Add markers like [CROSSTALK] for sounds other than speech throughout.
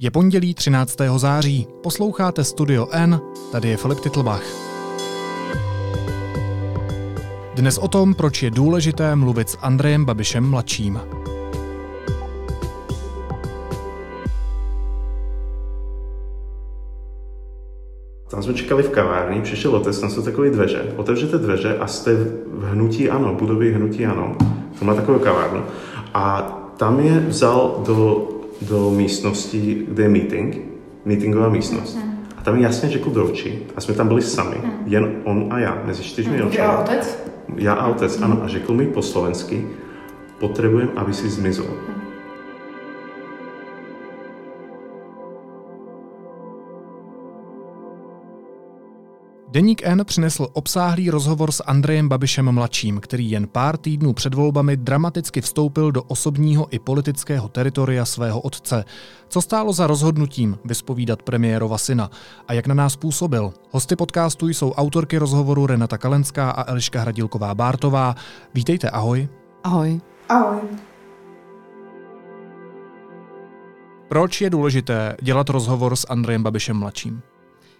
Je pondělí 13. září. Posloucháte Studio N, tady je Filip Titlbach. Dnes o tom, proč je důležité mluvit s Andrejem Babišem mladším. Tam jsme čekali v kavárně, přišel otec, tam jsou takové dveře. Otevřete dveře a jste v hnutí ano, budově hnutí ano. To má takovou kavárnu. A tam je vzal do do místnosti, kde je meeting, meetingová místnost. Mm. A tam mi jasně řekl do očí, a jsme tam byli sami, mm. jen on a já, mezi čtyřmi mm. očami. Já otec? Já a otec, mm. ano. A řekl mi po slovensky, potřebujeme, aby si zmizel. Deník N přinesl obsáhlý rozhovor s Andrejem Babišem mladším, který jen pár týdnů před volbami dramaticky vstoupil do osobního i politického teritoria svého otce. Co stálo za rozhodnutím vyspovídat premiérova syna a jak na nás působil? Hosty podcastu jsou autorky rozhovoru Renata Kalenská a Eliška Hradilková Bártová. Vítejte, ahoj. Ahoj. Ahoj. Proč je důležité dělat rozhovor s Andrejem Babišem mladším?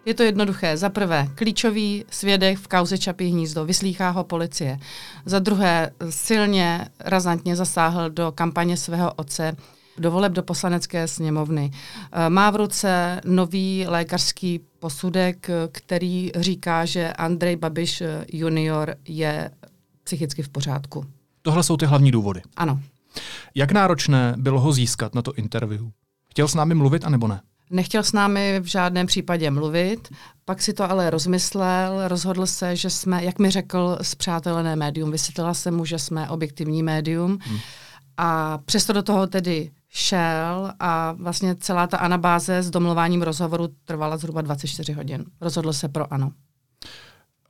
Je to jednoduché. Za prvé, klíčový svědek v kauze Čapí hnízdo, vyslýchá ho policie. Za druhé, silně, razantně zasáhl do kampaně svého otce, do voleb do poslanecké sněmovny. Eh, má v ruce nový lékařský posudek, který říká, že Andrej Babiš eh, junior je psychicky v pořádku. Tohle jsou ty hlavní důvody. Ano. Jak náročné bylo ho získat na to interview? Chtěl s námi mluvit, anebo ne? Nechtěl s námi v žádném případě mluvit, pak si to ale rozmyslel, rozhodl se, že jsme, jak mi řekl, zpřátelené médium. Vysvětlila jsem mu, že jsme objektivní médium. Hmm. A přesto do toho tedy šel a vlastně celá ta anabáze s domluváním rozhovoru trvala zhruba 24 hodin. Rozhodl se pro ano.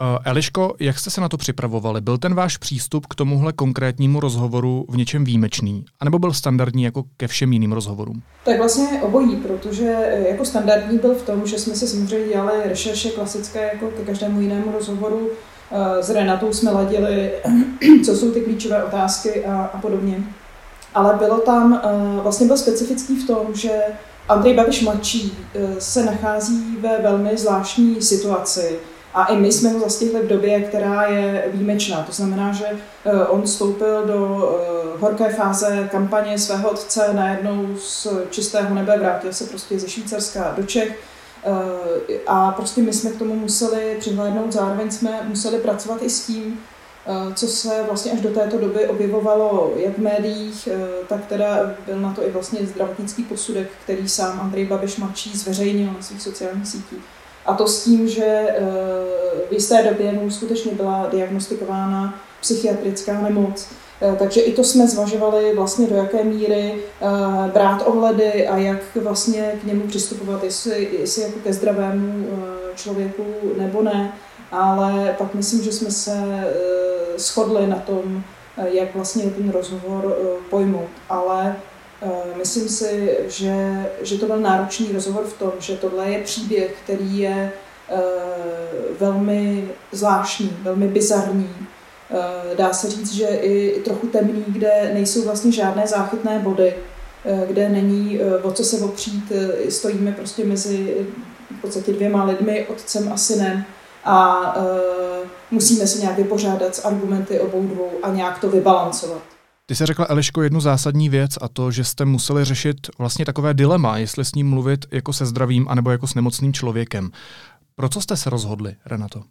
Uh, Eliško, jak jste se na to připravovali? Byl ten váš přístup k tomuhle konkrétnímu rozhovoru v něčem výjimečný? A nebo byl standardní jako ke všem jiným rozhovorům? Tak vlastně obojí, protože eh, jako standardní byl v tom, že jsme si samozřejmě dělali rešerše klasické jako ke každému jinému rozhovoru. Uh, s Renatou jsme ladili, [CLEARS THROAT] co jsou ty klíčové otázky a, a podobně. Ale bylo tam, vlastně byl specifický v tom, že Andrej Babiš mladší se nachází ve velmi zvláštní situaci, a i my jsme ho zastihli v době, která je výjimečná. To znamená, že eh, on vstoupil do eh, horké fáze kampaně svého otce najednou z čistého nebe, vrátil se prostě ze Švýcarska do Čech eh, a prostě my jsme k tomu museli přihlédnout, zároveň jsme museli pracovat i s tím, co se vlastně až do této doby objevovalo jak v médiích, tak teda byl na to i vlastně zdravotnický posudek, který sám Andrej Babiš mladší zveřejnil na svých sociálních sítích. A to s tím, že eh, v jisté době mu skutečně byla diagnostikována psychiatrická nemoc. Eh, takže i to jsme zvažovali vlastně do jaké míry eh, brát ohledy a jak vlastně k němu přistupovat, jestli, jestli jako ke zdravému člověku nebo ne. Ale pak myslím, že jsme se shodli na tom, jak vlastně ten rozhovor pojmout. Ale myslím si, že, že to byl náročný rozhovor v tom, že tohle je příběh, který je eh, velmi zvláštní, velmi bizarní. Eh, dá se říct, že i trochu temný, kde nejsou vlastně žádné záchytné body, kde není o co se opřít, stojíme prostě mezi v podstatě dvěma lidmi, otcem a synem a musíme se nějak vypořádat s argumenty obou dvou a nějak to vybalancovat. Ty jsi řekla, Eliško, jednu zásadní věc a to, že jste museli řešit vlastně takové dilema, jestli s ním mluvit jako se zdravým anebo jako s nemocným člověkem. Pro co jste se rozhodli, Renato?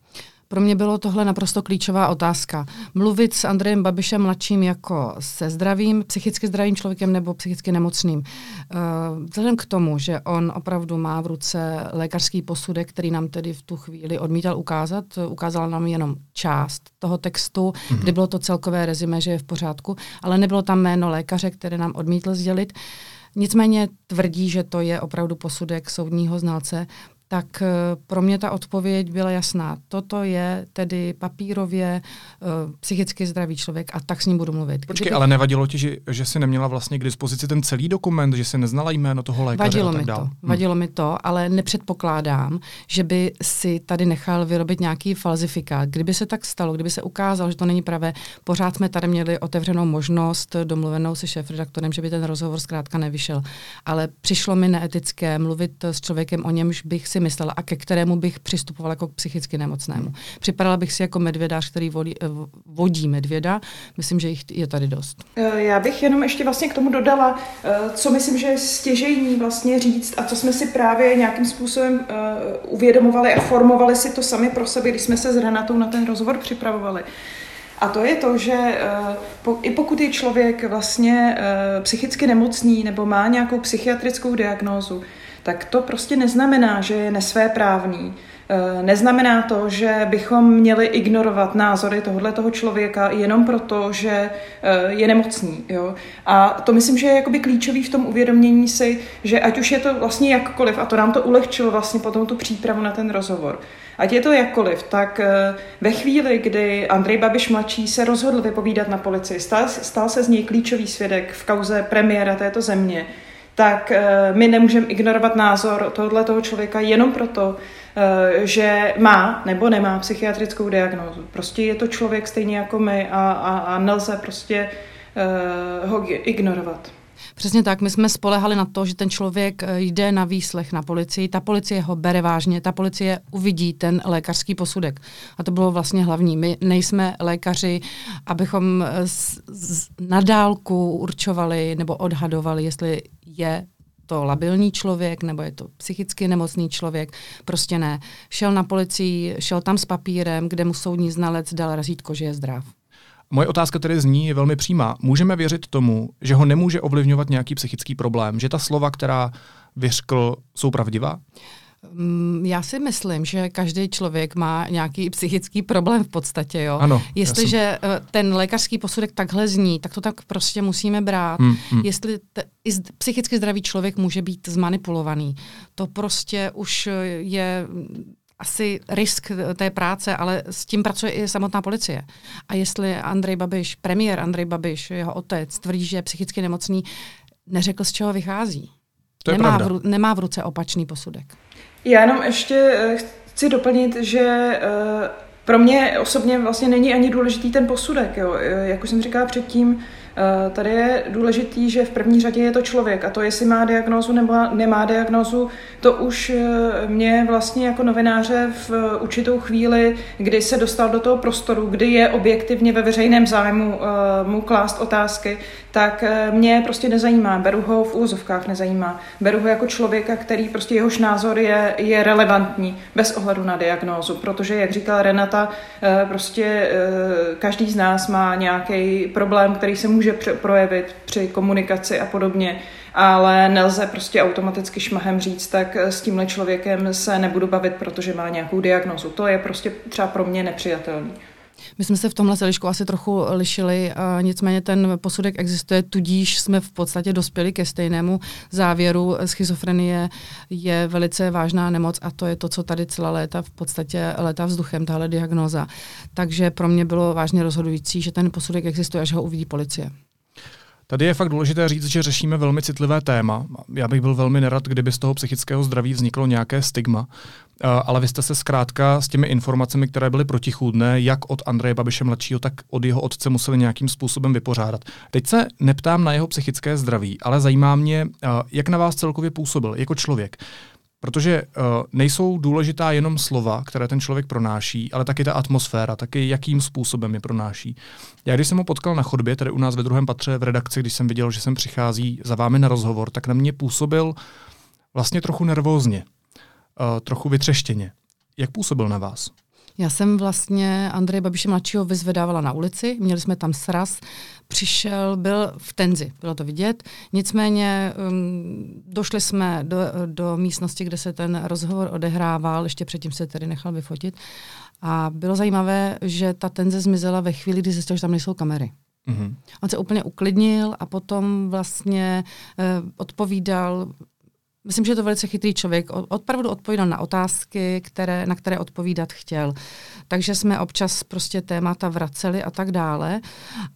Pro mě bylo tohle naprosto klíčová otázka. Mluvit s Andrejem Babišem mladším jako se zdravým, psychicky zdravým člověkem nebo psychicky nemocným. Uh, vzhledem k tomu, že on opravdu má v ruce lékařský posudek, který nám tedy v tu chvíli odmítal ukázat, ukázal nám jenom část toho textu, mm-hmm. kde bylo to celkové rezime, že je v pořádku, ale nebylo tam jméno lékaře, které nám odmítl sdělit. Nicméně tvrdí, že to je opravdu posudek soudního znalce, tak eh, pro mě ta odpověď byla jasná. Toto je tedy papírově uh, psychicky zdravý člověk a tak s ním budu mluvit. Počkej, Kdyby... ale nevadilo ti, že, že jsi neměla vlastně k dispozici ten celý dokument, že jsi neznala jméno toho lékaře vadilo a tak mi dál. to, hm. Vadilo mi to, ale nepředpokládám, že by si tady nechal vyrobit nějaký falzifikát. Kdyby se tak stalo, kdyby se ukázalo, že to není pravé, pořád jsme tady měli otevřenou možnost domluvenou se šéf-redaktorem, že by ten rozhovor zkrátka nevyšel. Ale přišlo mi neetické mluvit s člověkem, o němž bych si myslela a ke kterému bych přistupovala jako k psychicky nemocnému. Připadala bych si jako medvědář, který vodí, eh, vodí medvěda. Myslím, že jich je tady dost. Eh, já bych jenom ještě vlastně k tomu dodala, eh, co myslím, že je stěžejní vlastně říct a co jsme si právě nějakým způsobem uvědomovali a formovali si to sami pro sebe, když jsme se s Renatou na ten rozhovor připravovali. A to je to, že po, i pokud je člověk vlastně psychicky nemocný nebo má nějakou psychiatrickou diagnózu, tak to prostě neznamená, že je nesvéprávný. Eh, neznamená to, že bychom měli ignorovat názory tohoto člověka jenom proto, že je nemocný. Jo? A to myslím, že je jakoby klíčový v tom uvědomění si, že ať už je to vlastně jakkoliv, a to nám to ulehčilo vlastně potom tu přípravu na ten rozhovor, Ať je to jakkoliv, tak eh, ve chvíli, kdy Andrej Babiš mladší se rozhodl vypovídat na policii, stal, stal se z něj klíčový svědek v kauze premiéra této země, tak eh, my nemůžeme ignorovat názor tohoto toho člověka jenom proto, eh, že má nebo nemá psychiatrickou diagnózu. Prostě je to člověk stejně jako my a, a, a nelze prostě ho ignorovat. Přesně tak, my jsme spolehali na to, že ten člověk eh, jde na výslech na policii, ta policie ho bere vážně, ta policie uvidí ten lékařský posudek. A to bylo vlastně hlavní. My nejsme lékaři, abychom eh, na dálku určovali nebo odhadovali, jestli je to labilní člověk, nebo je to psychicky nemocný člověk. Prostě ne. Šel na policii, šel tam s papírem, kde mu soudní znalec dal razítko, že je zdrav. Moje otázka tedy zní je velmi přímá. Můžeme věřit tomu, že ho nemůže ovlivňovat nějaký psychický problém, že ta slova, která vyřkl, jsou pravdivá? Mm, já si myslím, že každý člověk má nějaký psychický problém v podstatě. Jo? Ano, Jestliže jsem... Eh, ten lékařský posudek takhle zní, tak to tak prostě musíme brát. Hmm, hmm. Jestli te, i psychicky zdravý člověk může být zmanipulovaný, to prostě už je asi risk té práce, ale s tím pracuje i samotná policie. A jestli Andrej Babiš, premiér Andrej Babiš, jeho otec, tvrdí, že je psychicky nemocný, neřekl, z čeho vychází. To je nemá, v, nemá v ruce opačný posudek. Já jenom ještě eh, chci doplnit, že uh, pro mě osobně vlastně není ani důležitý ten posudek. Jo. Eh, jak už jsem říkala předtím, Eh, tady je důležitý, že v první řadě je to člověk a to, jestli má diagnózu nebo nemá diagnózu, to už eh, mě vlastně jako novináře v eh, určitou chvíli, kdy se dostal do toho prostoru, kdy je objektivně ve veřejném zájmu mu klást otázky, tak mě prostě nezajímá. Beru ho v úzovkách nezajímá. Beru ho jako člověka, který prostě jehož názor je, je relevantní bez ohledu na diagnózu, protože, jak říkala Renata, prostě každý z nás má nějaký problém, který se může může projevit při komunikaci a podobně, ale nelze prostě automaticky šmahem říct, tak s tímhle člověkem se nebudu bavit, protože má nějakou diagnozu. To je prostě třeba pro mě nepřijatelný. My jsme se v tomhle selišku asi trochu lišili, a nicméně ten posudek existuje, tudíž jsme v podstatě dospěli ke stejnému závěru. Schizofrenie je velice vážná nemoc a to je to, co tady celá léta v podstatě léta vzduchem, tahle diagnóza. Takže pro mě bylo vážně rozhodující, že ten posudek existuje, až ho uvidí policie. Tady je fakt důležité říct, že řešíme velmi citlivé téma. Já bych byl velmi nerad, kdyby z toho psychického zdraví vzniklo nějaké stigma, eh, ale vy jste se zkrátka s těmi informacemi, které byly protichůdné, jak od Andreje Babiše mladšího, tak od jeho otce museli nějakým způsobem vypořádat. Teď se neptám na jeho psychické zdraví, ale zajímá mě, eh, jak na vás celkově působil jako člověk. Protože uh, nejsou důležitá jenom slova, které ten člověk pronáší, ale taky ta atmosféra, taky jakým způsobem je pronáší. Já když jsem ho potkal na chodbě, tady u nás ve druhém patře v redakci, když jsem viděl, že sem přichází za vámi na rozhovor, tak na mě působil vlastně trochu nervózně, uh, trochu vytřeštěně. Jak působil na vás? Já jsem vlastně Andreje Babiše mladšího vyzvedávala na ulici, měli jsme tam sraz, přišel, byl v tenzi, bylo to vidět, nicméně um, došli jsme do, do místnosti, kde se ten rozhovor odehrával, ještě předtím se tedy nechal vyfotit a bylo zajímavé, že ta tenze zmizela ve chvíli, kdy zjistil, že tam nejsou kamery. Mm-hmm. On se úplně uklidnil a potom vlastně uh, odpovídal Myslím, že je to velice chytrý člověk. Opravdu odpovídal na otázky, které, na které odpovídat chtěl. Takže jsme občas prostě témata vraceli a tak dále,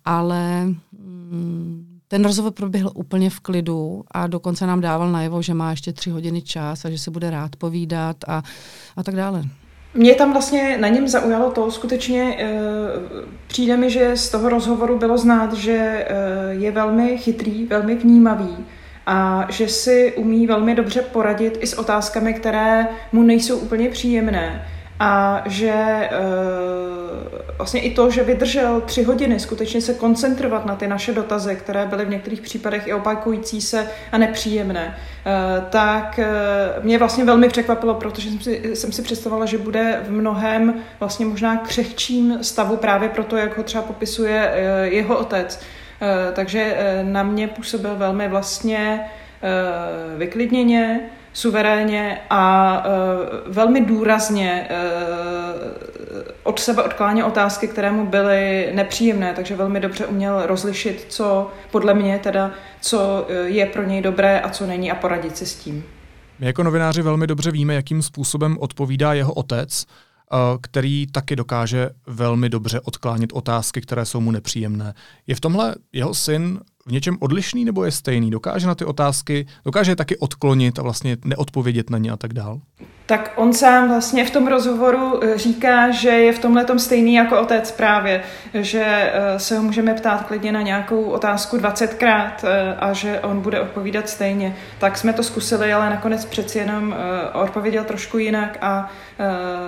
ale mm, ten rozhovor proběhl úplně v klidu a dokonce nám dával najevo, že má ještě tři hodiny čas a že se bude rád povídat a, a tak dále. Mě tam vlastně na něm zaujalo to, skutečně e, přijde mi, že z toho rozhovoru bylo znát, že e, je velmi chytrý, velmi vnímavý a že si umí velmi dobře poradit i s otázkami, které mu nejsou úplně příjemné a že e, vlastně i to, že vydržel tři hodiny skutečně se koncentrovat na ty naše dotazy, které byly v některých případech i opakující se a nepříjemné, e, tak e, mě vlastně velmi překvapilo, protože jsem si, jsem si představovala, že bude v mnohem vlastně možná křehčím stavu právě proto, jak ho třeba popisuje e, jeho otec. E, takže e, na mě působil velmi vlastně e, vyklidněně, suverénně a velmi důrazně od sebe odkláně otázky, které mu byly nepříjemné, takže velmi dobře uměl rozlišit, co podle mě teda, co je pro něj dobré a co není a poradit si s tím. My jako novináři velmi dobře víme, jakým způsobem odpovídá jeho otec, který taky dokáže velmi dobře odklánit otázky, které jsou mu nepříjemné. Je v tomhle jeho syn v něčem odlišný nebo je stejný? Dokáže na ty otázky, dokáže je taky odklonit a vlastně neodpovědět na ně a tak dál? Tak on sám vlastně v tom rozhovoru eh, říká, že je v tomhle tom stejný jako otec právě, že eh, se ho můžeme ptát klidně na nějakou otázku 20krát eh, a že on bude odpovídat stejně. Tak jsme to zkusili, ale nakonec přeci jenom odpověděl trošku jinak a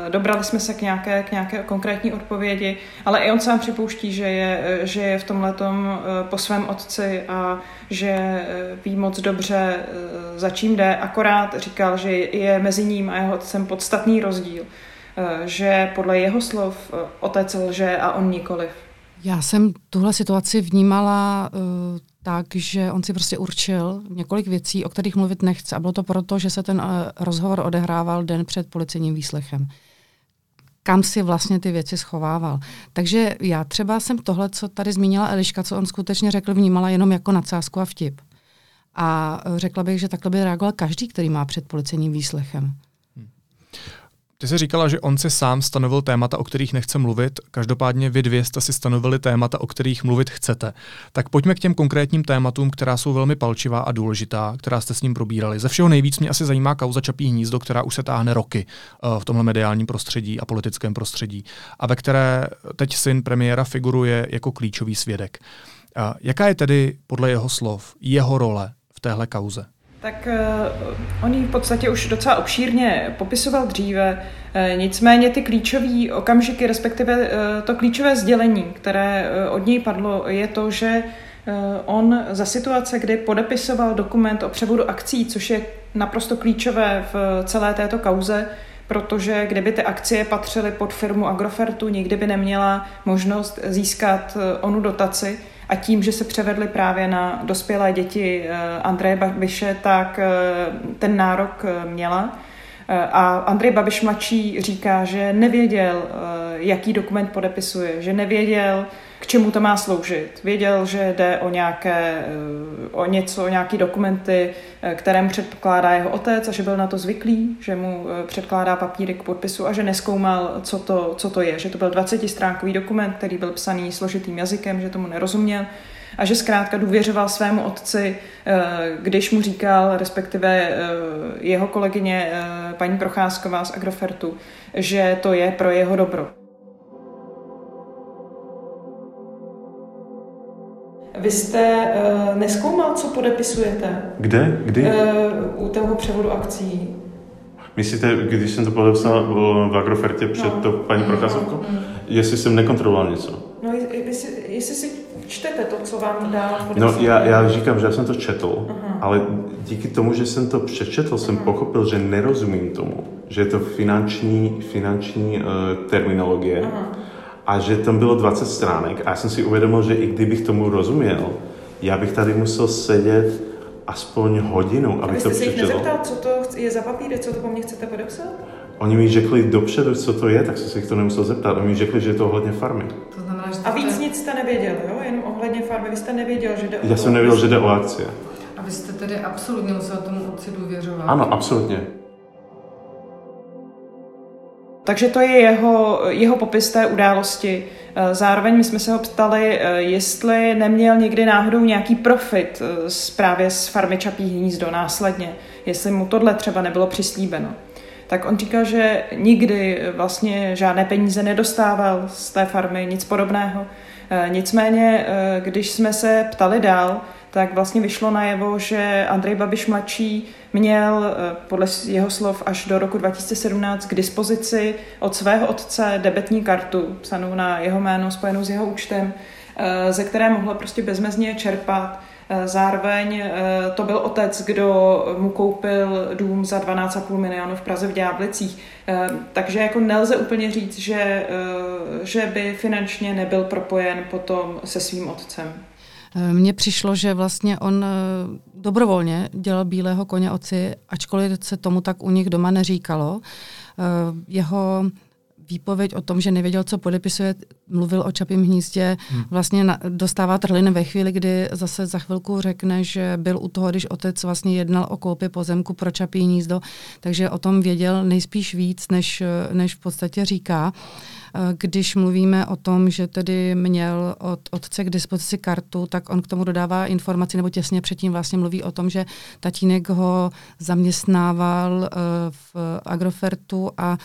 dobrali jsme se k nějaké, k nějaké konkrétní odpovědi, ale i on sám připouští, že je, že je v tomhle po svém otci a že ví moc dobře, za čím jde, akorát říkal, že je mezi ním a jeho otcem podstatný rozdíl, eh, že podle jeho slov eh, otec lže a on nikoliv. Já jsem tuhle situaci vnímala uh, tak, že on si prostě určil několik věcí, o kterých mluvit nechce. A bylo to proto, že se ten rozhovor odehrával den před policejním výslechem. Kam si vlastně ty věci schovával. Takže já třeba jsem tohle, co tady zmínila Eliška, co on skutečně řekl, vnímala jenom jako nadsázku a vtip. A řekla bych, že takhle by reagoval každý, který má před policejním výslechem. Ty jsi říkala, že on si sám stanovil témata, o kterých nechce mluvit, každopádně vy dvě jste si stanovili témata, o kterých mluvit chcete. Tak pojďme k těm konkrétním tématům, která jsou velmi palčivá a důležitá, která jste s ním probírali. Ze všeho nejvíc mě asi zajímá kauza Čapí hnízdo, která už se táhne roky uh, v tomhle mediálním prostředí a politickém prostředí, a ve které teď syn premiéra figuruje jako klíčový svědek. Uh, jaká je tedy podle jeho slov jeho role v téhle kauze? Tak uh, on ji v podstatě už docela obšírně popisoval dříve, uh, nicméně ty klíčové okamžiky, respektive uh, to klíčové sdělení, které od něj padlo, je to, že on za situace, kdy podepisoval dokument o převodu akcí, což je naprosto klíčové v celé této kauze, protože kdyby ty akcie patřily pod firmu Agrofertu, nikdy by neměla možnost získat onu dotaci, a tím, že se převedly právě na dospělé děti eh, Andreje Babiše, tak eh, ten nárok eh, měla. A Andrej Babiš mladší říká, že nevěděl, jaký dokument podepisuje, že nevěděl, k čemu to má sloužit. Věděl, že jde o, nějaké, o něco, o nějaké dokumenty, které mu předkládá jeho otec a že byl na to zvyklý, že mu předkládá papíry k podpisu a že neskoumal, co to, co to je. Že to byl 20-stránkový dokument, který byl psaný složitým jazykem, že tomu nerozuměl a že zkrátka důvěřoval svému otci, když mu říkal, respektive jeho kolegyně paní Procházková z Agrofertu, že to je pro jeho dobro. Vy jste uh, neskoumal, co podepisujete? Kde? Kdy? Uh, u toho převodu akcí. Myslíte, když jsem to podepsal v Agrofertě před no. to paní mm, Procházovkou? Mm, mm. Jestli jsem nekontroloval něco? No, jestli, jestli si čtete to, co vám dá No, já, já říkám, že já jsem to četl, uh-huh. ale díky tomu, že jsem to přečetl, jsem uh-huh. pochopil, že nerozumím tomu, že je to finanční, finanční uh, terminologie. Uh-huh a že tam bylo 20 stránek a já jsem si uvědomil, že i kdybych tomu rozuměl, já bych tady musel sedět aspoň hodinu, abych to přečetl. jste se jich nezeptal, co to je za papíry, co to po mně chcete podepsat? Oni mi řekli dopředu, co to je, tak jsem se jich to nemusel zeptat. Oni mi řekli, že je to ohledně farmy. To znamená, že a víc nic jste nevěděl, jo? Jen ohledně farmy. Vy jste nevěděl, že jde o Já jsem nevěděl, že jde o akcie. A A vy jste tedy absolutně musel tomu otci důvěřovat? Ano, absolutně. Takže to je jeho, jeho popis té události. Eh, zároveň my jsme se ho ptali, eh, jestli neměl někdy náhodou nějaký profit eh, z, právě z farmy Čapí hnízdo následně, jestli mu tohle třeba nebylo přislíbeno. Tak on říkal, že nikdy vlastně žádné peníze nedostával z té farmy, nic podobného. Nicméně, když jsme se ptali dál, tak vlastně vyšlo najevo, že Andrej Babiš mladší měl eh, podle jeho slov až do roku 2017 k dispozici od svého otce debetní kartu psanou na jeho jméno, spojenou s jeho účtem, eh, ze které mohla prostě bezmezně čerpat. Eh, zároveň to byl otec, kdo mu koupil dům za 12,5 milionů v Praze v Ďáblicích. Takže jako nelze úplně říct, že, že by finančně nebyl propojen potom se svým otcem. Mně přišlo, že vlastně on eh, dobrovolně dělal bílého koně oci, ačkoliv se tomu tak u nich doma neříkalo. Eh, jeho výpověď o tom, že nevěděl, co podepisuje, mluvil o Čapím hnízdě, hmm. vlastně na, dostává trhliny ve chvíli, kdy zase za chvilku řekne, že byl u toho, když otec vlastně jednal o koupě pozemku pro Čapí hnízdo, takže o tom věděl nejspíš víc, než, než v podstatě říká. Eh, když mluvíme o tom, že tedy měl od otce k dispozici kartu, tak on k tomu dodává informaci, nebo těsně předtím vlastně mluví o tom, že tatínek ho zaměstnával eh, v Agrofertu a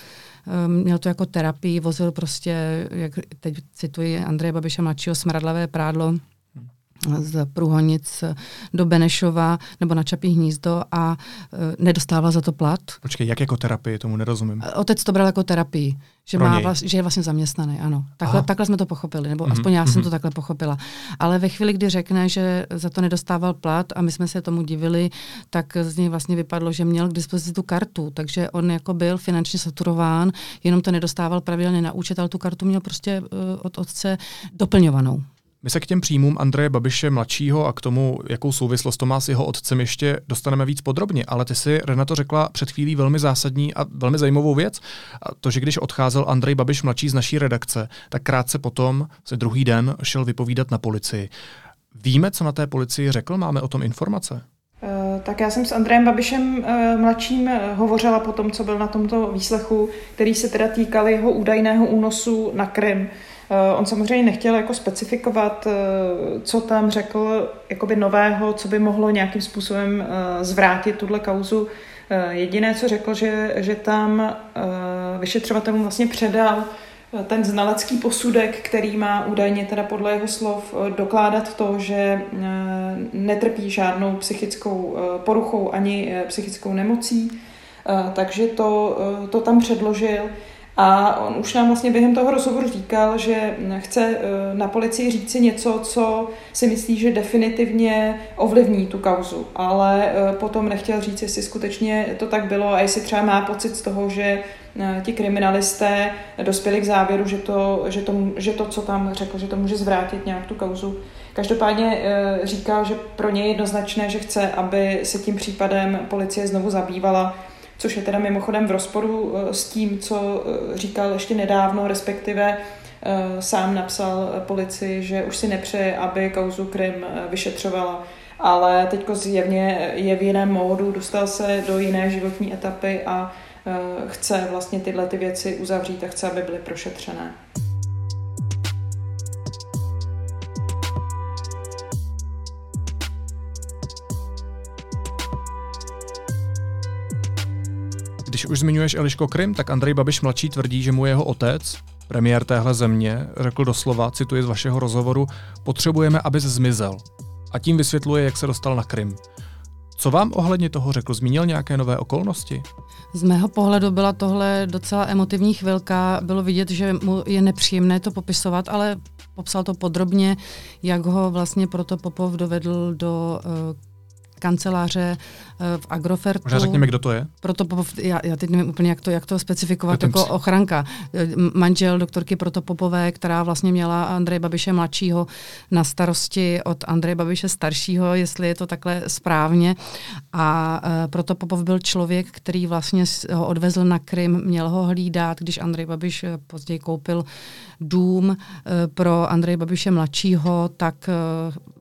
eh, měl to jako terapii, vozil prostě, jak teď cituji Andreje Babiše mladšího, smradlavé prádlo z Průhonic do Benešova nebo na Čapí hnízdo a e, nedostával za to plat. Počkej, jak jako terapii, tomu nerozumím. Otec to bral jako terapii, že, má vlast, že je vlastně zaměstnaný, ano. Takhle, takhle jsme to pochopili, nebo mm-hmm. aspoň já mm-hmm. jsem mhm. to takhle pochopila. Ale ve chvíli, kdy řekne, že za to nedostával plat a my jsme se tomu divili, tak z něj vlastně vypadlo, že měl k dispozici tu kartu, takže on jako byl finančně saturován, jenom to nedostával pravidelně na účet, ale tu kartu měl prostě uh, od otce doplňovanou. My se k těm příjmům Andreje Babiše mladšího a k tomu, jakou souvislost to má s jeho otcem, ještě dostaneme víc podrobně. Ale ty si, Renato, řekla před chvílí velmi zásadní a velmi zajímavou věc. A to, že když odcházel Andrej Babiš mladší z naší redakce, tak krátce potom, se druhý den, šel vypovídat na policii. Víme, co na té policii řekl? Máme o tom informace? Eh, tak já jsem s Andrejem Babišem eh, mladším eh, hovořila po tom, co byl na tomto výslechu, který se teda týkal jeho údajného únosu na Krym. Eh, on samozřejmě nechtěl jako specifikovat, eh, co tam řekl jakoby nového, co by mohlo nějakým způsobem eh, zvrátit tuhle kauzu. Jediné, co řekl, že, že tam vyšetřovatelům vlastně předal ten znalecký posudek, který má údajně teda podle jeho slov dokládat to, že netrpí žádnou psychickou poruchou ani psychickou nemocí, takže to, to tam předložil. A on už nám vlastně během toho rozhovoru říkal, že chce eh, na policii říci něco, co si myslí, že definitivně ovlivní tu kauzu, ale eh, potom nechtěl říct, jestli skutečně to tak bylo a jestli třeba má pocit z toho, že eh, ti kriminalisté dospěli k závěru, že to, že to, že to co tam řekl, že to může zvrátit nějak tu kauzu. Každopádně říkal, že pro ně je jednoznačné, že chce, aby se tím případem policie znovu zabývala což je teda mimochodem v rozporu eh, s tím, co eh, říkal ještě nedávno, respektive eh, sám napsal policii, že už si nepřeje, aby kauzu Krym vyšetřovala, ale teď zjevně je v jiném módu, dostal se do jiné životní etapy a chce vlastně tyhle ty věci uzavřít a chce, aby byly prošetřené. Když už zmiňuješ Eliško Krym, tak Andrej Babiš mladší tvrdí, že mu jeho otec, premiér téhle země, řekl doslova, cituji z vašeho rozhovoru, potřebujeme, abys zmizel. A tím vysvětluje, jak se dostal na Krym. Co vám ohledně toho řekl? Zmínil nějaké nové okolnosti? Z mého pohledu byla tohle docela emotivní chvilka. Bylo vidět, že mu je nepříjemné to popisovat, ale popsal to podrobně, jak ho vlastně proto Popov dovedl do uh, kanceláře eh, v Agrofertu. Možná řekněme, kdo to je? Proto, já, já teď nevím úplně, jak to, jak to specifikovat jako ochranka. Eh, manžel doktorky Protopopové, která vlastně měla Andreje Babiše mladšího na starosti od Andreje Babiše staršího, jestli je to takhle správně. A uh, Protopopov byl člověk, který vlastně ho odvezl na Krym, měl ho hlídat, když Andrej Babiš později koupil dům pro Andreje Babiše mladšího, tak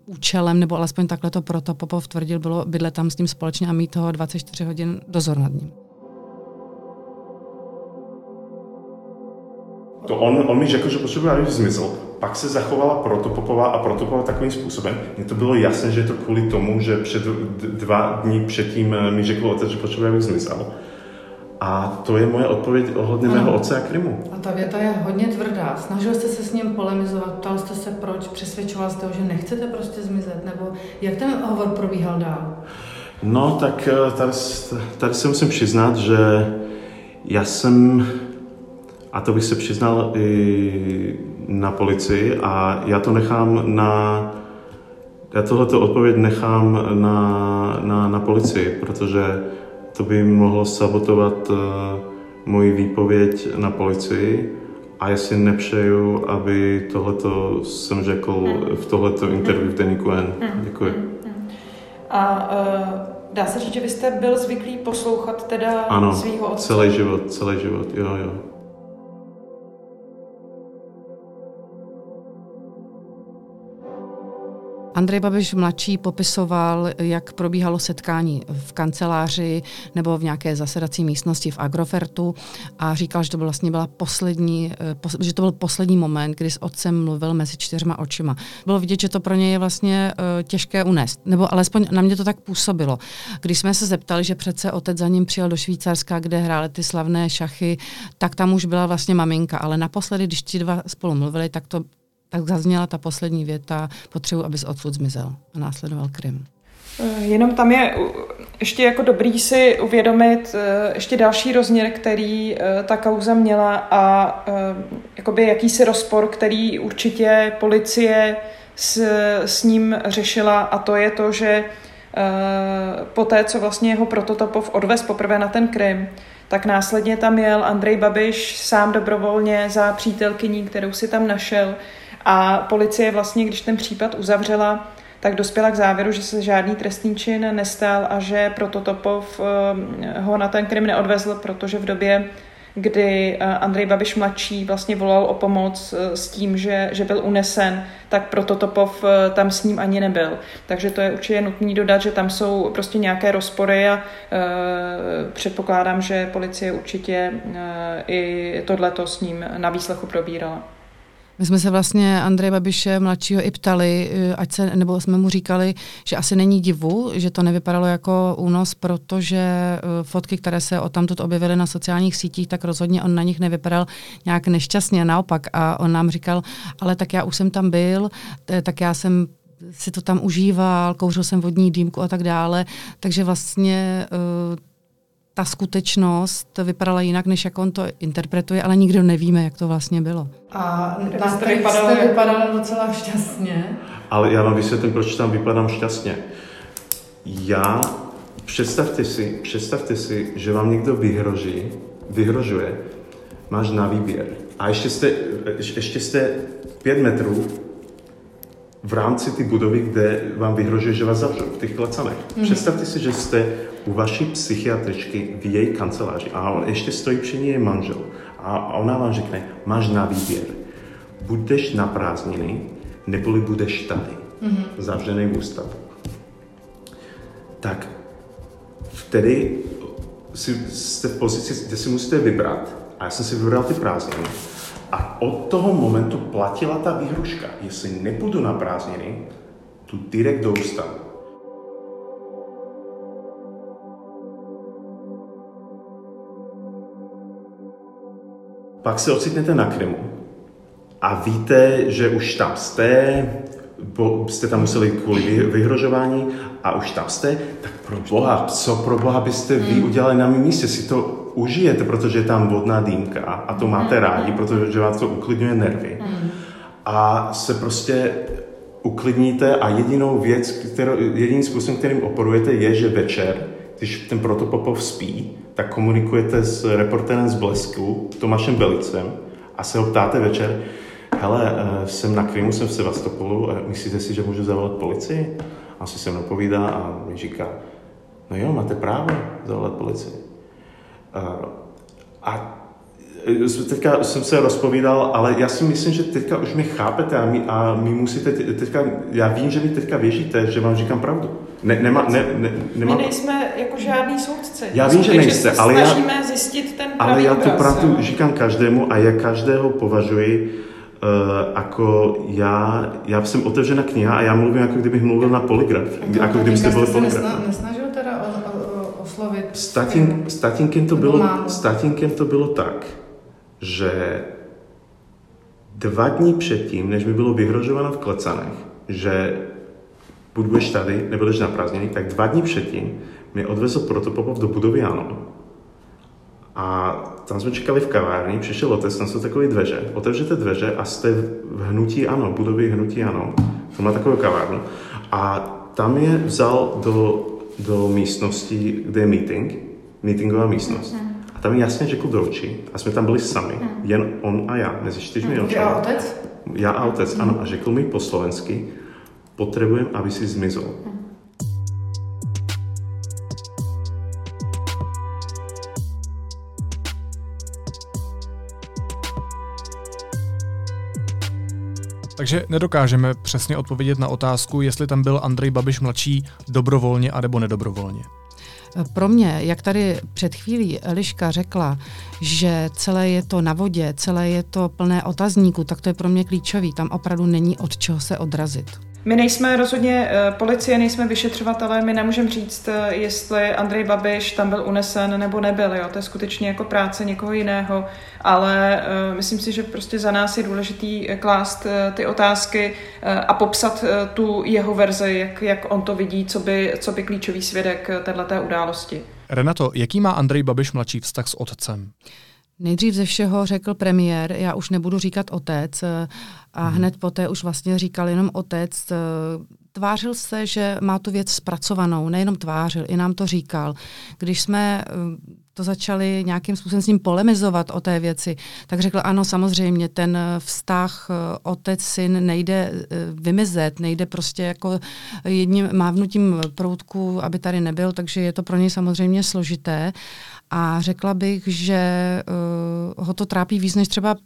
účelem, nebo alespoň takhle to proto Popov tvrdil, bylo bydlet tam s ním společně a mít toho 24 hodin dozor nad ním. To on, on mi řekl, že potřebuje, aby zmizel. Pak se zachovala Protopopová a Protopova takovým způsobem. Mně to bylo jasné, že je to kvůli tomu, že před dva dny předtím eh, mi řekl otec, že potřebuje, aby zmizel. A to je moje odpověď ohledně mého otce a Krymu. A ta věta je hodně tvrdá. Snažil jste se s ním polemizovat, ptal jste se proč, přesvědčoval jste ho, že nechcete prostě zmizet, nebo jak ten hovor probíhal dál? No, tak eh, tady, tady se musím přiznat, že já jsem a to bych se přiznal i na policii a já to nechám na... Já tohleto odpověď nechám na, na, na policii, protože to by mohlo sabotovat uh, moji výpověď na policii a já si nepřeju, aby tohleto jsem řekl v tohleto interview v Deníku N. Děkuji. A uh, dá se říct, že vy jste byl zvyklý poslouchat teda ano, svýho otce? celý život, celý život, jo, jo. Andrej Babiš mladší popisoval, jak probíhalo setkání v kanceláři nebo v nějaké zasedací místnosti v Agrofertu a říkal, že to byl vlastně byla poslední, eh, že to byl poslední moment, kdy s otcem mluvil mezi čtyřma očima. Bylo vidět, že to pro něj je vlastně eh, těžké unést, nebo alespoň na mě to tak působilo. Když jsme se zeptali, že přece otec za ním přijel do Švýcarska, kde hráli ty slavné šachy, tak tam už byla vlastně maminka, ale naposledy, když ti dva spolu mluvili, tak to tak zazněla ta poslední věta, potřebuji, abys odsud zmizel. A následoval Krym. Eh, jenom tam je ještě jako dobrý si uvědomit eh, ještě další rozměr, který eh, ta kauza měla a jakoby jakýsi rozpor, který určitě policie s, s ním řešila a to je to, že po té, co vlastně jeho prototopov odvez poprvé na ten Krym, tak následně tam jel Andrej Babiš sám dobrovolně za přítelkyní, kterou si tam našel a policie vlastně, když ten případ uzavřela, tak dospěla k závěru, že se žádný trestný čin nestal a že Prototopov eh, ho na ten krim neodvezl, protože v době, kdy eh, Andrej Babiš mladší vlastně volal o pomoc eh, s tím, že, že byl unesen, tak Prototopov tam s ním ani nebyl. Takže to je určitě nutné dodat, že tam jsou prostě nějaké rozpory a e, předpokládám, že policie určitě e, i tohleto s ním na výslechu probírala. My jsme se vlastně Andreje Babiše mladšího i ptali, eh, ať se, nebo jsme mu říkali, že asi není divu, že to nevypadalo jako únos, protože eh, fotky, které se o tamtud objevily na sociálních sítích, tak rozhodně on na nich nevypadal nějak nešťastně, naopak. A on nám říkal, ale tak já už jsem tam byl, tak já jsem si to tam užíval, kouřil jsem vodní dýmku a tak dále, takže vlastně ta skutečnost vypadala jinak, než jak on to interpretuje, ale nikdo nevíme, jak to vlastně bylo. A tam vypadalo, vypadalo docela šťastně. Ale já vám vysvětlím, proč tam vypadám šťastně. Já, představte si, představte si, že vám někdo vyhroží, vyhrožuje, máš na výběr. A ještě jste, ještě jste pět metrů v rámci ty budovy, kde vám vyhrožuje, že vás zavřou, v těch klecanech. Mm-hmm. Představte si, že jste u vaší psychiatričky v její kanceláři a ještě stojí při ní manžel a ona vám řekne, máš na výběr, budeš na prázdniny, neboli budeš tady, mm-hmm. zavřený v ústavu. Tak vtedy si, jste v pozici, kde si musíte vybrat. A já jsem si vybral ty prázdniny. A od toho momentu platila ta výhruška. Jestli nepůjdu na prázdniny, tu direkt do ústavu. Pak se ocitnete na Krymu a víte, že už tam jste, bo jste tam museli kvůli vyhrožování a už tam jste, tak pro Boha, co pro Boha byste vy hmm. udělali na mém místě? Si to užijete, protože je tam vodná dýmka a to máte hmm. rádi, protože vás to uklidňuje nervy. Hmm. A se prostě uklidníte a jedinou věc, kterou, jediný způsob, kterým oporujete, je, že večer, když ten protopopov spí, tak komunikujete s reportérem z Blesku, Tomášem Belicem, a se ho ptáte večer, hele, eh, jsem na Krymu, jsem v Sevastopolu, myslíte si, že můžu zavolat policii? A si se mnou povídá a mi říká, no jo, máte právo zavolat policii. Eh, a teďka jsem se rozpovídal, ale já si myslím, že teďka už mě chápete a my, a my musíte teďka, já vím, že mi teďka věříte, že vám říkám pravdu. Ne, nema, ne, ne, nema... My nejsme žádný soudci. Já vím, že nejste, ale já, zjistit ten ale já tu pravdu říkám každému a já každého považuji uh, jako já, já jsem otevřena kniha a já mluvím, jako kdybych mluvil na poligraf. No, jako kdybyste byli poligraf. Nesnažil teda o, o, o, oslovit? S, tatín, s, tatínkem to bylo, s tatínkem to bylo tak, že dva dní předtím, než mi bylo vyhrožováno v Klecanech, že buď budeš tady, nebo jdeš na prázdniny, tak dva dní předtím mě odvezl Protopopov do budovy Ano. A tam jsme čekali v kavárně, přišel otec, tam jsou takové dveře. Otevřete dveře a jste v hnutí Ano, budově hnutí Ano. To má takovou kavárnu. A tam je vzal do, do místnosti, kde je meeting, meetingová místnost. Mm-hmm. A tam mi jasně řekl do očí, a jsme tam byli sami, mm. jen on a já, mezi čtyřmi očami. Já a otec? Já a otec, ano. A řekl mi po slovensky, potřebujem, aby si zmizel. Takže nedokážeme přesně odpovědět na otázku, jestli tam byl Andrej Babiš mladší dobrovolně a nebo nedobrovolně. Pro mě, jak tady před chvílí Eliška řekla, že celé je to na vodě, celé je to plné otazníků, tak to je pro mě klíčový. Tam opravdu není od čeho se odrazit. My nejsme rozhodně uh, policie, nejsme vyšetřovatelé, my nemůžeme říct, uh, jestli Andrej Babiš tam byl unesen nebo nebyl. Jo? To je skutečně jako práce někoho jiného, ale uh, myslím si, že prostě za nás je důležitý klást ty otázky a popsat tu jeho verzi, jak, jak on to vidí, co by, co by klíčový svědek této události. Renato, jaký má Andrej Babiš mladší vztah s otcem? Nejdřív ze všeho řekl premiér, já už nebudu říkat otec eh, a hmm. hned poté už vlastně říkal jenom otec. Eh, tvářil se, že má tu věc zpracovanou, nejenom tvářil, i nám to říkal. Když jsme eh, to začali nějakým způsobem s ním polemizovat o té věci, tak řekl, ano, samozřejmě, ten vztah otec-syn nejde vymizet, nejde prostě jako jedním mávnutím proutku, aby tady nebyl, takže je to pro něj samozřejmě složité. A řekla bych, že uh, ho to trápí víc, než třeba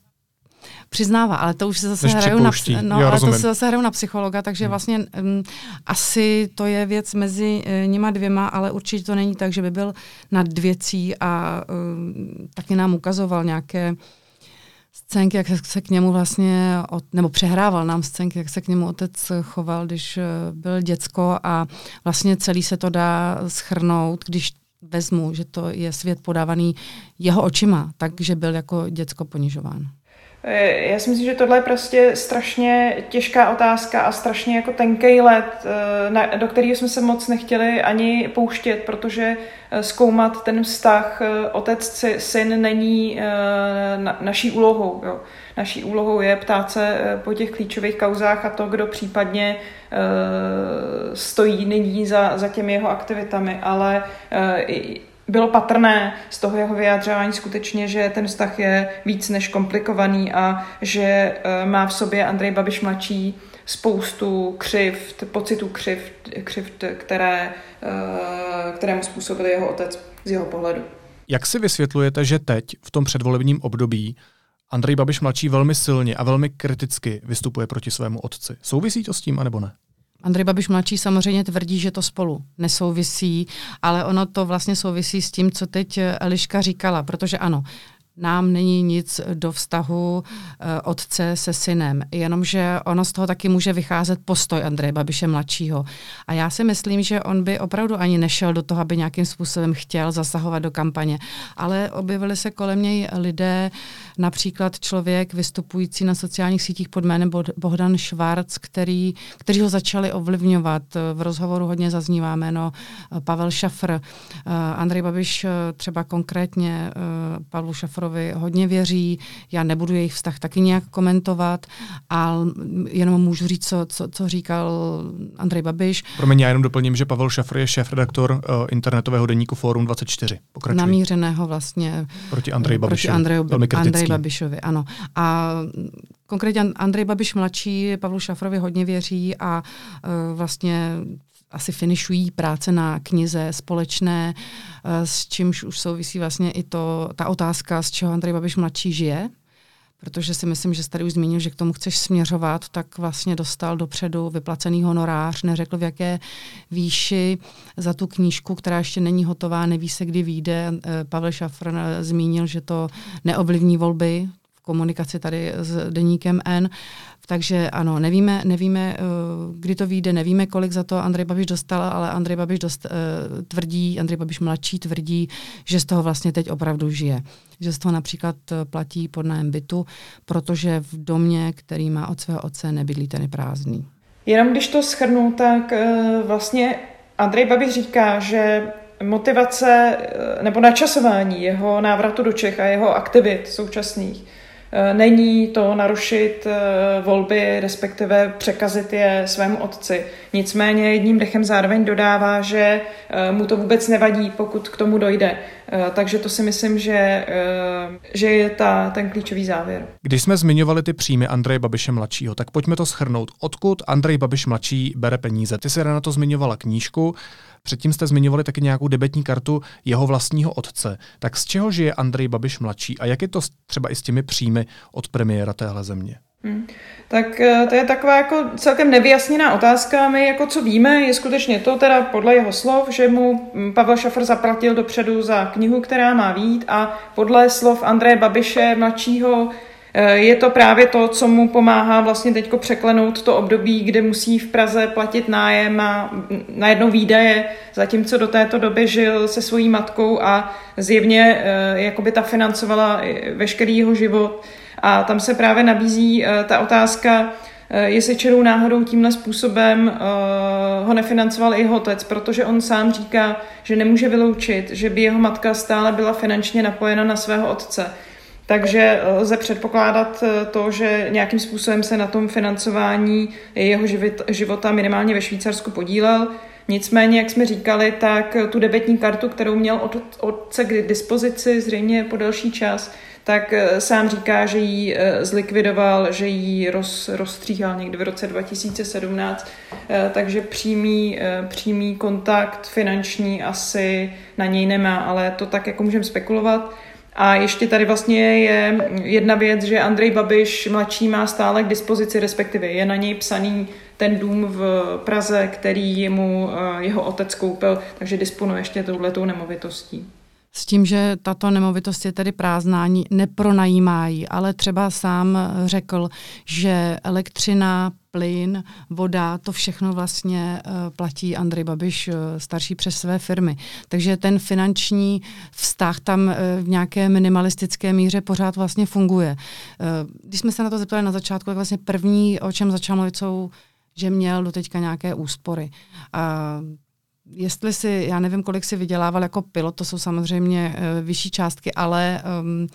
přiznává, ale to už se zase hraju na, no, ale to se zase hraju na psychologa, takže hmm. vlastně um, asi to je věc mezi uh, nima dvěma, ale určitě to není tak, že by byl nad věcí a uh, taky nám ukazoval nějaké scénky, jak se k němu vlastně, od, nebo přehrával nám scénky, jak se k němu otec choval, když uh, byl děcko a vlastně celý se to dá schrnout, když vezmu, že to je svět podávaný jeho očima, takže byl jako děcko ponižován. Eh, já si myslím, že tohle je prostě strašně těžká otázka a strašně jako tenký let, eh, do kterého jsme se moc nechtěli ani pouštět, protože eh, zkoumat ten vztah otec-syn není naší úlohou. Jo. Naší úlohou je ptát se po těch klíčových kauzách a to, kdo případně stojí nyní za, za těmi jeho aktivitami, ale bylo patrné z toho jeho vyjádřování skutečně, že ten vztah je víc než komplikovaný a že eh, má v sobě Andrej Babiš mladší spoustu křivt, pocitů křivt, křivt které, eh, které mu způsobil jeho otec z jeho pohledu. Jak si vysvětlujete, že teď, v tom předvolebním období, Andrej Babiš mladší velmi silně a velmi kriticky vystupuje proti svému otci? Souvisí to s tím, anebo ne? Andrej Babiš mladší samozřejmě tvrdí, že to spolu nesouvisí, ale ono to vlastně souvisí s tím, co teď Eliška říkala, protože ano, nám není nic do vztahu uh, otce se synem, jenomže ono z toho taky může vycházet postoj Andreje Babiše mladšího. A já si myslím, že on by opravdu ani nešel do toho, aby nějakým způsobem chtěl zasahovat do kampaně. Ale objevili se kolem něj lidé, například člověk vystupující na sociálních sítích pod jménem Bohdan Švarc, který, kteří ho začali ovlivňovat. V rozhovoru hodně zaznívá jméno eh, Pavel Šafr. Uh, Andrej Babiš třeba konkrétně Pavlu Šafr Šafrovi hodně věří, já nebudu jejich vztah taky nějak komentovat, ale jenom můžu říct, co, co, co říkal Andrej Babiš. Promiň, já jenom doplním, že Pavel Šafr je šéf-redaktor uh, internetového deníku Forum 24. Pokračuj. Namířeného vlastně proti Andrej Babišovi. Proti Andrej, Velmi Andrej Babišovi, ano. A konkrétně Andrej Babiš mladší Pavlu Šafrovi hodně věří a uh, vlastně asi finišují práce na knize společné, s čímž už souvisí vlastně i to, ta otázka, z čeho Andrej Babiš mladší žije, protože si myslím, že jsi tady už zmínil, že k tomu chceš směřovat, tak vlastně dostal dopředu vyplacený honorář, neřekl v jaké výši za tu knížku, která ještě není hotová, neví se, kdy vyjde. Eh, Pavel Šafr zmínil, že to neovlivní volby, komunikaci tady s deníkem N. Takže ano, nevíme, nevíme, eh, kdy to vyjde, nevíme, kolik za to Andrej Babiš dostal, ale Andrej Babiš dost, uh, tvrdí, Andrej Babiš mladší tvrdí, že z toho vlastně teď opravdu žije. Že z toho například eh, platí pod nájem bytu, protože v domě, který má od svého otce, nebydlí ten prázdný. Jenom když to schrnu, tak vlastně Andrej Babiš říká, že motivace nebo načasování jeho návratu do Čech a jeho aktivit současných Eh, není to narušit eh, volby, respektive překazit je svému otci. Nicméně jedním dechem zároveň dodává, že eh, mu to vůbec nevadí, pokud k tomu dojde. Takže to si myslím, že, že je ta, ten klíčový závěr. Když jsme zmiňovali ty příjmy Andreje Babiše mladšího, tak pojďme to schrnout. Odkud Andrej Babiš mladší bere peníze? Ty si na to zmiňovala knížku. Předtím jste zmiňovali taky nějakou debetní kartu jeho vlastního otce. Tak z čeho žije Andrej Babiš mladší a jak je to třeba i s těmi příjmy od premiéra téhle země? Hmm. Tak eh, to je taková jako celkem nevyjasněná otázka. My jako co víme, je skutečně to teda podle jeho slov, že mu hm, Pavel Šafr zaplatil dopředu za knihu, která má vít a podle slov Andreje Babiše mladšího je to právě to, co mu pomáhá vlastně teď překlenout to období, kde musí v Praze platit nájem a najednou výdaje, zatímco do této doby žil se svojí matkou a zjevně eh, jakoby ta financovala veškerý jeho život. A tam se právě nabízí eh, ta otázka, jestli čerou náhodou tímhle způsobem ho nefinancoval i jeho otec, protože on sám říká, že nemůže vyloučit, že by jeho matka stále byla finančně napojena na svého otce. Takže lze předpokládat eh, to, že nějakým způsobem se na tom financování jeho života minimálně ve Švýcarsku podílel. Nicméně, jak jsme říkali, tak tu debetní kartu, kterou měl od otce k dispozici zřejmě po delší čas, tak eh, sám říká, že ji eh, zlikvidoval, že ji roz, rozstříhal někdy v roce 2017, takže přímý, přímý kontakt finanční asi na něj nemá, ale to tak jako můžeme spekulovat. A ještě tady vlastně je jedna věc, že Andrej Babiš mladší má stále k dispozici, respektive je na něj psaný ten dům v Praze, který mu eh, jeho otec koupil, takže disponuje ještě touhletou nemovitostí. S tím, že tato nemovitost je tedy prázdná, nepronajímá ji, ale třeba sám řekl, že elektřina, plyn, voda, to všechno vlastně uh, platí Andrej Babiš uh, starší přes své firmy. Takže ten finanční vztah tam uh, v nějaké minimalistické míře pořád vlastně funguje. Když jsme se na to zeptali na začátku, tak vlastně první, o čem začal mluvit, jsou že měl do teďka nějaké úspory. Uh, jestli si, já nevím, kolik si vydělával jako pilot, to jsou samozřejmě uh, vyšší částky, ale um,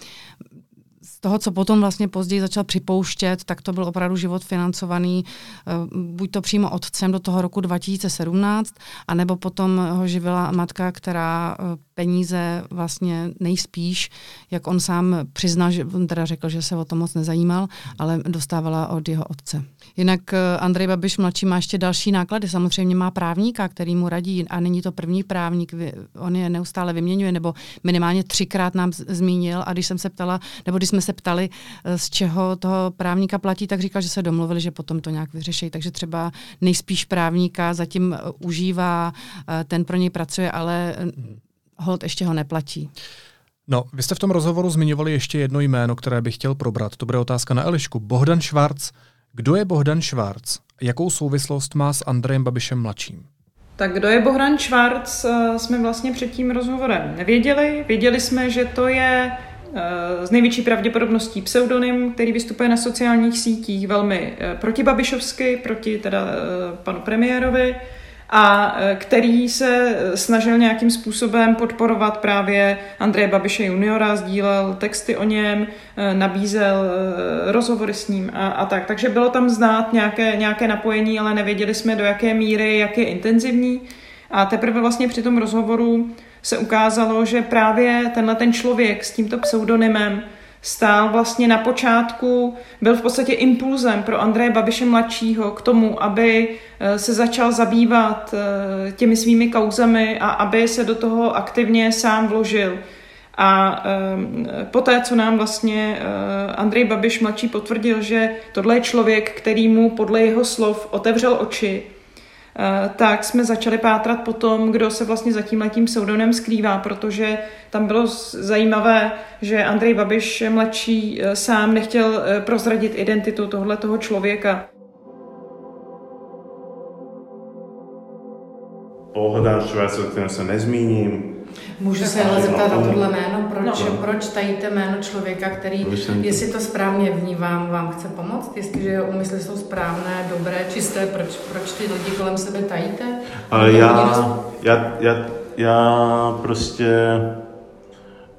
z toho, co potom vlastně později začal připouštět, tak to byl opravdu život financovaný uh, buď to přímo otcem do toho roku 2017, anebo potom ho živila matka, která uh, peníze vlastně nejspíš, jak on sám přiznal, že on teda řekl, že se o to moc nezajímal, ale dostávala od jeho otce. Jinak eh, Andrej Babiš mladší má ještě další náklady. Samozřejmě má právníka, který mu radí a není to první právník, on je neustále vyměňuje, nebo minimálně třikrát nám zmínil a když jsem se ptala, nebo když jsme se ptali, eh, z čeho toho právníka platí, tak říkal, že se domluvili, že potom to nějak vyřeší. Takže třeba nejspíš právníka zatím eh, užívá, ten pro něj pracuje, ale hold ještě ho neplatí. No, vy jste v tom rozhovoru zmiňovali ještě jedno jméno, které bych chtěl probrat. To bude otázka na Elišku. Bohdan Švarc. Kdo je Bohdan Švarc? Jakou souvislost má s Andrejem Babišem mladším? Tak kdo je Bohdan Švarc, eh, jsme vlastně před tím rozhovorem nevěděli. Věděli jsme, že to je z eh, největší pravděpodobností pseudonym, který vystupuje na sociálních sítích velmi eh, protibabišovsky, proti teda panu premiérovi a e, který se snažil nějakým způsobem podporovat právě Andreje Babiše juniora, sdílel texty o něm, e, nabízel e, rozhovory s ním a, a tak. Takže bylo tam znát nějaké, nějaké napojení, ale nevěděli jsme do jaké míry, jak je intenzivní. A teprve vlastně při tom rozhovoru se ukázalo, že právě tenhle ten člověk s tímto pseudonymem stál vlastně na počátku, byl v podstatě impulzem pro Andreje Babiše mladšího k tomu, aby eh, se začal zabývat eh, těmi svými kauzami a aby se do toho aktivně sám vložil. A e, poté, co nám vlastně Andrej Babiš mladší potvrdil, že tohle je člověk, který mu podle jeho slov otevřel oči, tak jsme začali pátrat po tom, kdo se vlastně za tím letím pseudonem skrývá, protože tam bylo zajímavé, že Andrej Babiš mladší e, sám nechtěl e, prozradit identitu tohle toho člověka. Pohľadám Švajcov, o kterém se nezmíním, Můžu se ale zeptat na tohle jméno, proč, no. proč tajíte jméno člověka, který, jestli to správně vnímám, vám chce pomoct, jestliže jeho úmysly jsou správné, dobré, čisté, proč, proč ty lidi kolem sebe tajíte? Ale já, já, já, já prostě...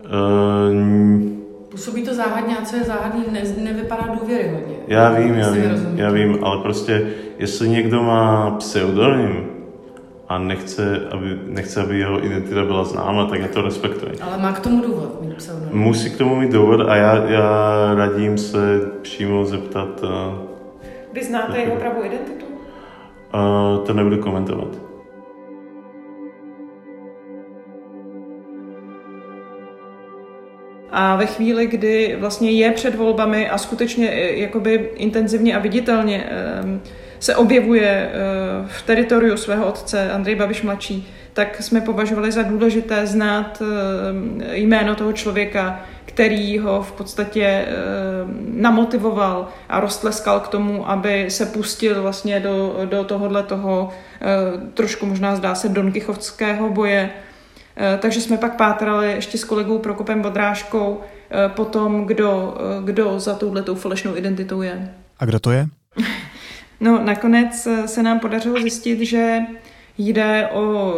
Uh, Působí to záhadně a co je záhadný, ne, nevypadá důvěryhodně. Já vím, já vím, já vím, ale prostě jestli někdo má pseudonym, a nechce aby, nechce, aby jeho identita byla známa, tak já to respektuji. Ale má k tomu důvod mít pseudonym. Musí k tomu mít důvod a já, já radím se přímo zeptat. Uh, Vy znáte jeho pravou identitu? Uh, to nebudu komentovat. A ve chvíli, kdy vlastně je před volbami a skutečně eh, jakoby intenzivně a viditelně um, se objevuje eh, v teritoriu svého otce Andrej Babiš mladší, tak jsme považovali za důležité znát eh, jméno toho člověka, který ho v podstatě eh, namotivoval a roztleskal k tomu, aby se pustil vlastně do, do tohohle toho trošku možná zdá se donkichovského boje. Takže jsme pak pátrali ještě s kolegou Prokopem Bodráškou po tom, kdo, kdo za touhletou falešnou identitou je. A kdo to je? No, nakonec eh, se nám podařilo zjistit, že jde o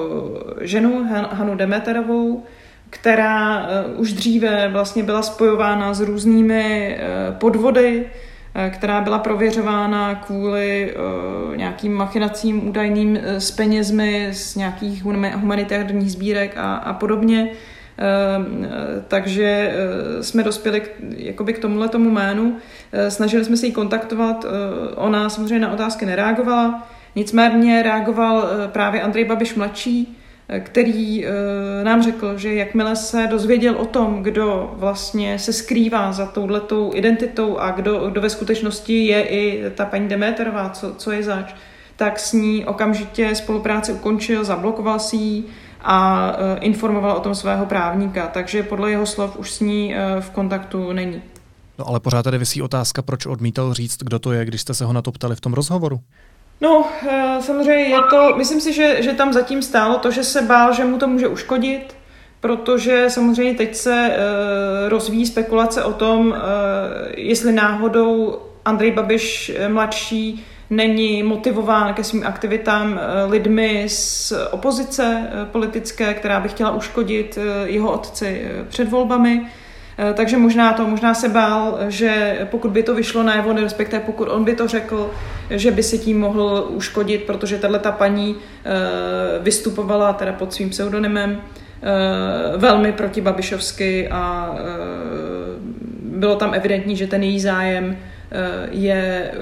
ženu Hanu Demeterovou, která eh, už dříve vlastně byla spojována s různými eh, podvody, která byla prověřována kvůli nějakým machinacím údajným s penězmi z nějakých humanitárních sbírek a, a podobně. Ehm, takže eh, jsme dospěli k, jakoby k tomuhle tomu jménu. Eh, snažili jsme se ji kontaktovat, eh, ona samozřejmě na otázky nereagovala, nicméně reagoval právě Andrej Babiš mladší, který nám řekl, že jakmile se dozvěděl o tom, kdo vlastně se skrývá za touhletou identitou a kdo, kdo ve skutečnosti je i ta paní Demeterová, co, co je zač, tak s ní okamžitě spolupráci ukončil, zablokoval si ji, a e, informoval o tom svého právníka, takže podle jeho slov už s ní e, v kontaktu není. No ale pořád tady vysí otázka, proč odmítal říct, kdo to je, když jste se ho na to ptali v tom rozhovoru. No, e, samozřejmě je to, myslím si, že, že tam zatím stálo to, že se bál, že mu to může uškodit, protože samozřejmě teď se rozvíjí spekulace o tom, jestli náhodou Andrej Babiš mladší není motivován ke svým aktivitám eh, lidmi z opozice eh, politické, která by chtěla uškodit eh, jeho otci před volbami. Takže možná to, možná se bál, že pokud by to vyšlo najevo, respektive pokud on by to řekl, že by si tím mohl uškodit, protože tahle ta paní vystupovala teda pod svým pseudonymem velmi proti Babišovsky a bylo tam evidentní, že ten její zájem je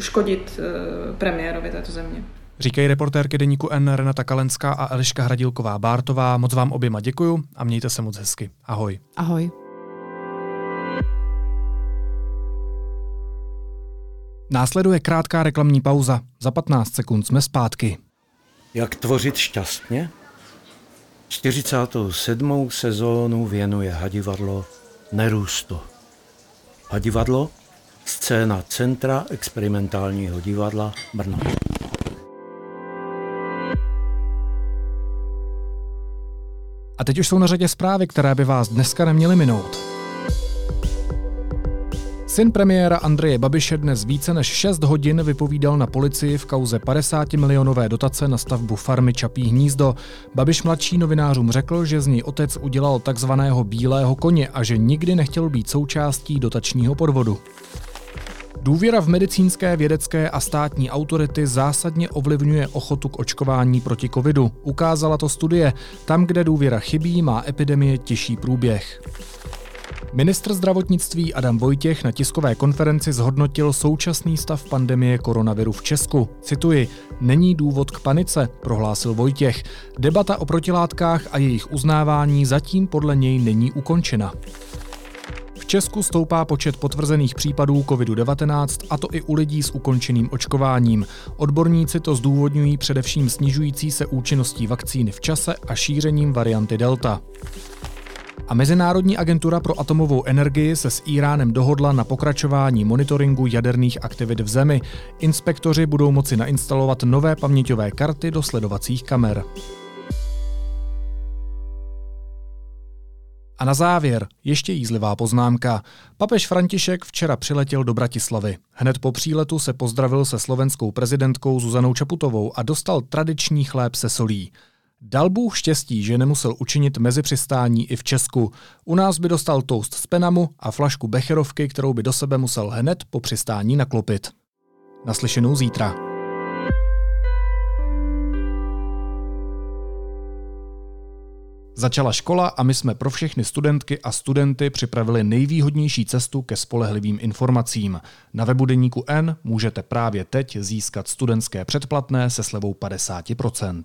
škodit eh, premiérovi této země. Říkají reportérky deníku N Renata Kalenská a Eliška Hradilková Bártová. Moc vám oběma děkuju a mějte se moc hezky. Ahoj. Ahoj. Následuje krátká reklamní pauza. Za 15 sekund jsme zpátky. Jak tvořit šťastně? 47. sezónu věnuje hadivadlo nerůstu. Hadivadlo Scéna Centra experimentálního divadla Brno. A teď už jsou na řadě zprávy, které by vás dneska neměly minout. Syn premiéra Andreje Babiše dnes více než 6 hodin vypovídal na policii v kauze 50 milionové dotace na stavbu farmy Čapí hnízdo. Babiš mladší novinářům řekl, že z něj otec udělal takzvaného bílého koně a že nikdy nechtěl být součástí dotačního podvodu. Důvěra v medicínské, vědecké a státní autority zásadně ovlivňuje ochotu k očkování proti covidu. Ukázala to studie. Tam, kde důvěra chybí, má epidemie těžší průběh. Ministr zdravotnictví Adam Vojtěch na tiskové konferenci zhodnotil současný stav pandemie koronaviru v Česku. Cituji, není důvod k panice, prohlásil Vojtěch. Debata o protilátkách a jejich uznávání zatím podle něj není ukončena. Česku stoupá počet potvrzených případů COVID-19 a to i u lidí s ukončeným očkováním. Odborníci to zdůvodňují především snižující se účinností vakcíny v čase a šířením varianty Delta. A Mezinárodní agentura pro atomovou energii se s Iránem dohodla na pokračování monitoringu jaderných aktivit v zemi. Inspektoři budou moci nainstalovat nové paměťové karty do sledovacích kamer. A na závěr ještě jízlivá poznámka. Papež František včera přiletěl do Bratislavy. Hned po příletu se pozdravil se slovenskou prezidentkou Zuzanou Čaputovou a dostal tradiční chléb se solí. Dal Bůh štěstí, že nemusel učinit mezi přistání i v Česku. U nás by dostal toast z Penamu a flašku Becherovky, kterou by do sebe musel hned po přistání naklopit. Naslyšenou zítra. Začala škola a my jsme pro všechny studentky a studenty připravili nejvýhodnější cestu ke spolehlivým informacím. Na webu Deníku N můžete právě teď získat studentské předplatné se slevou 50%.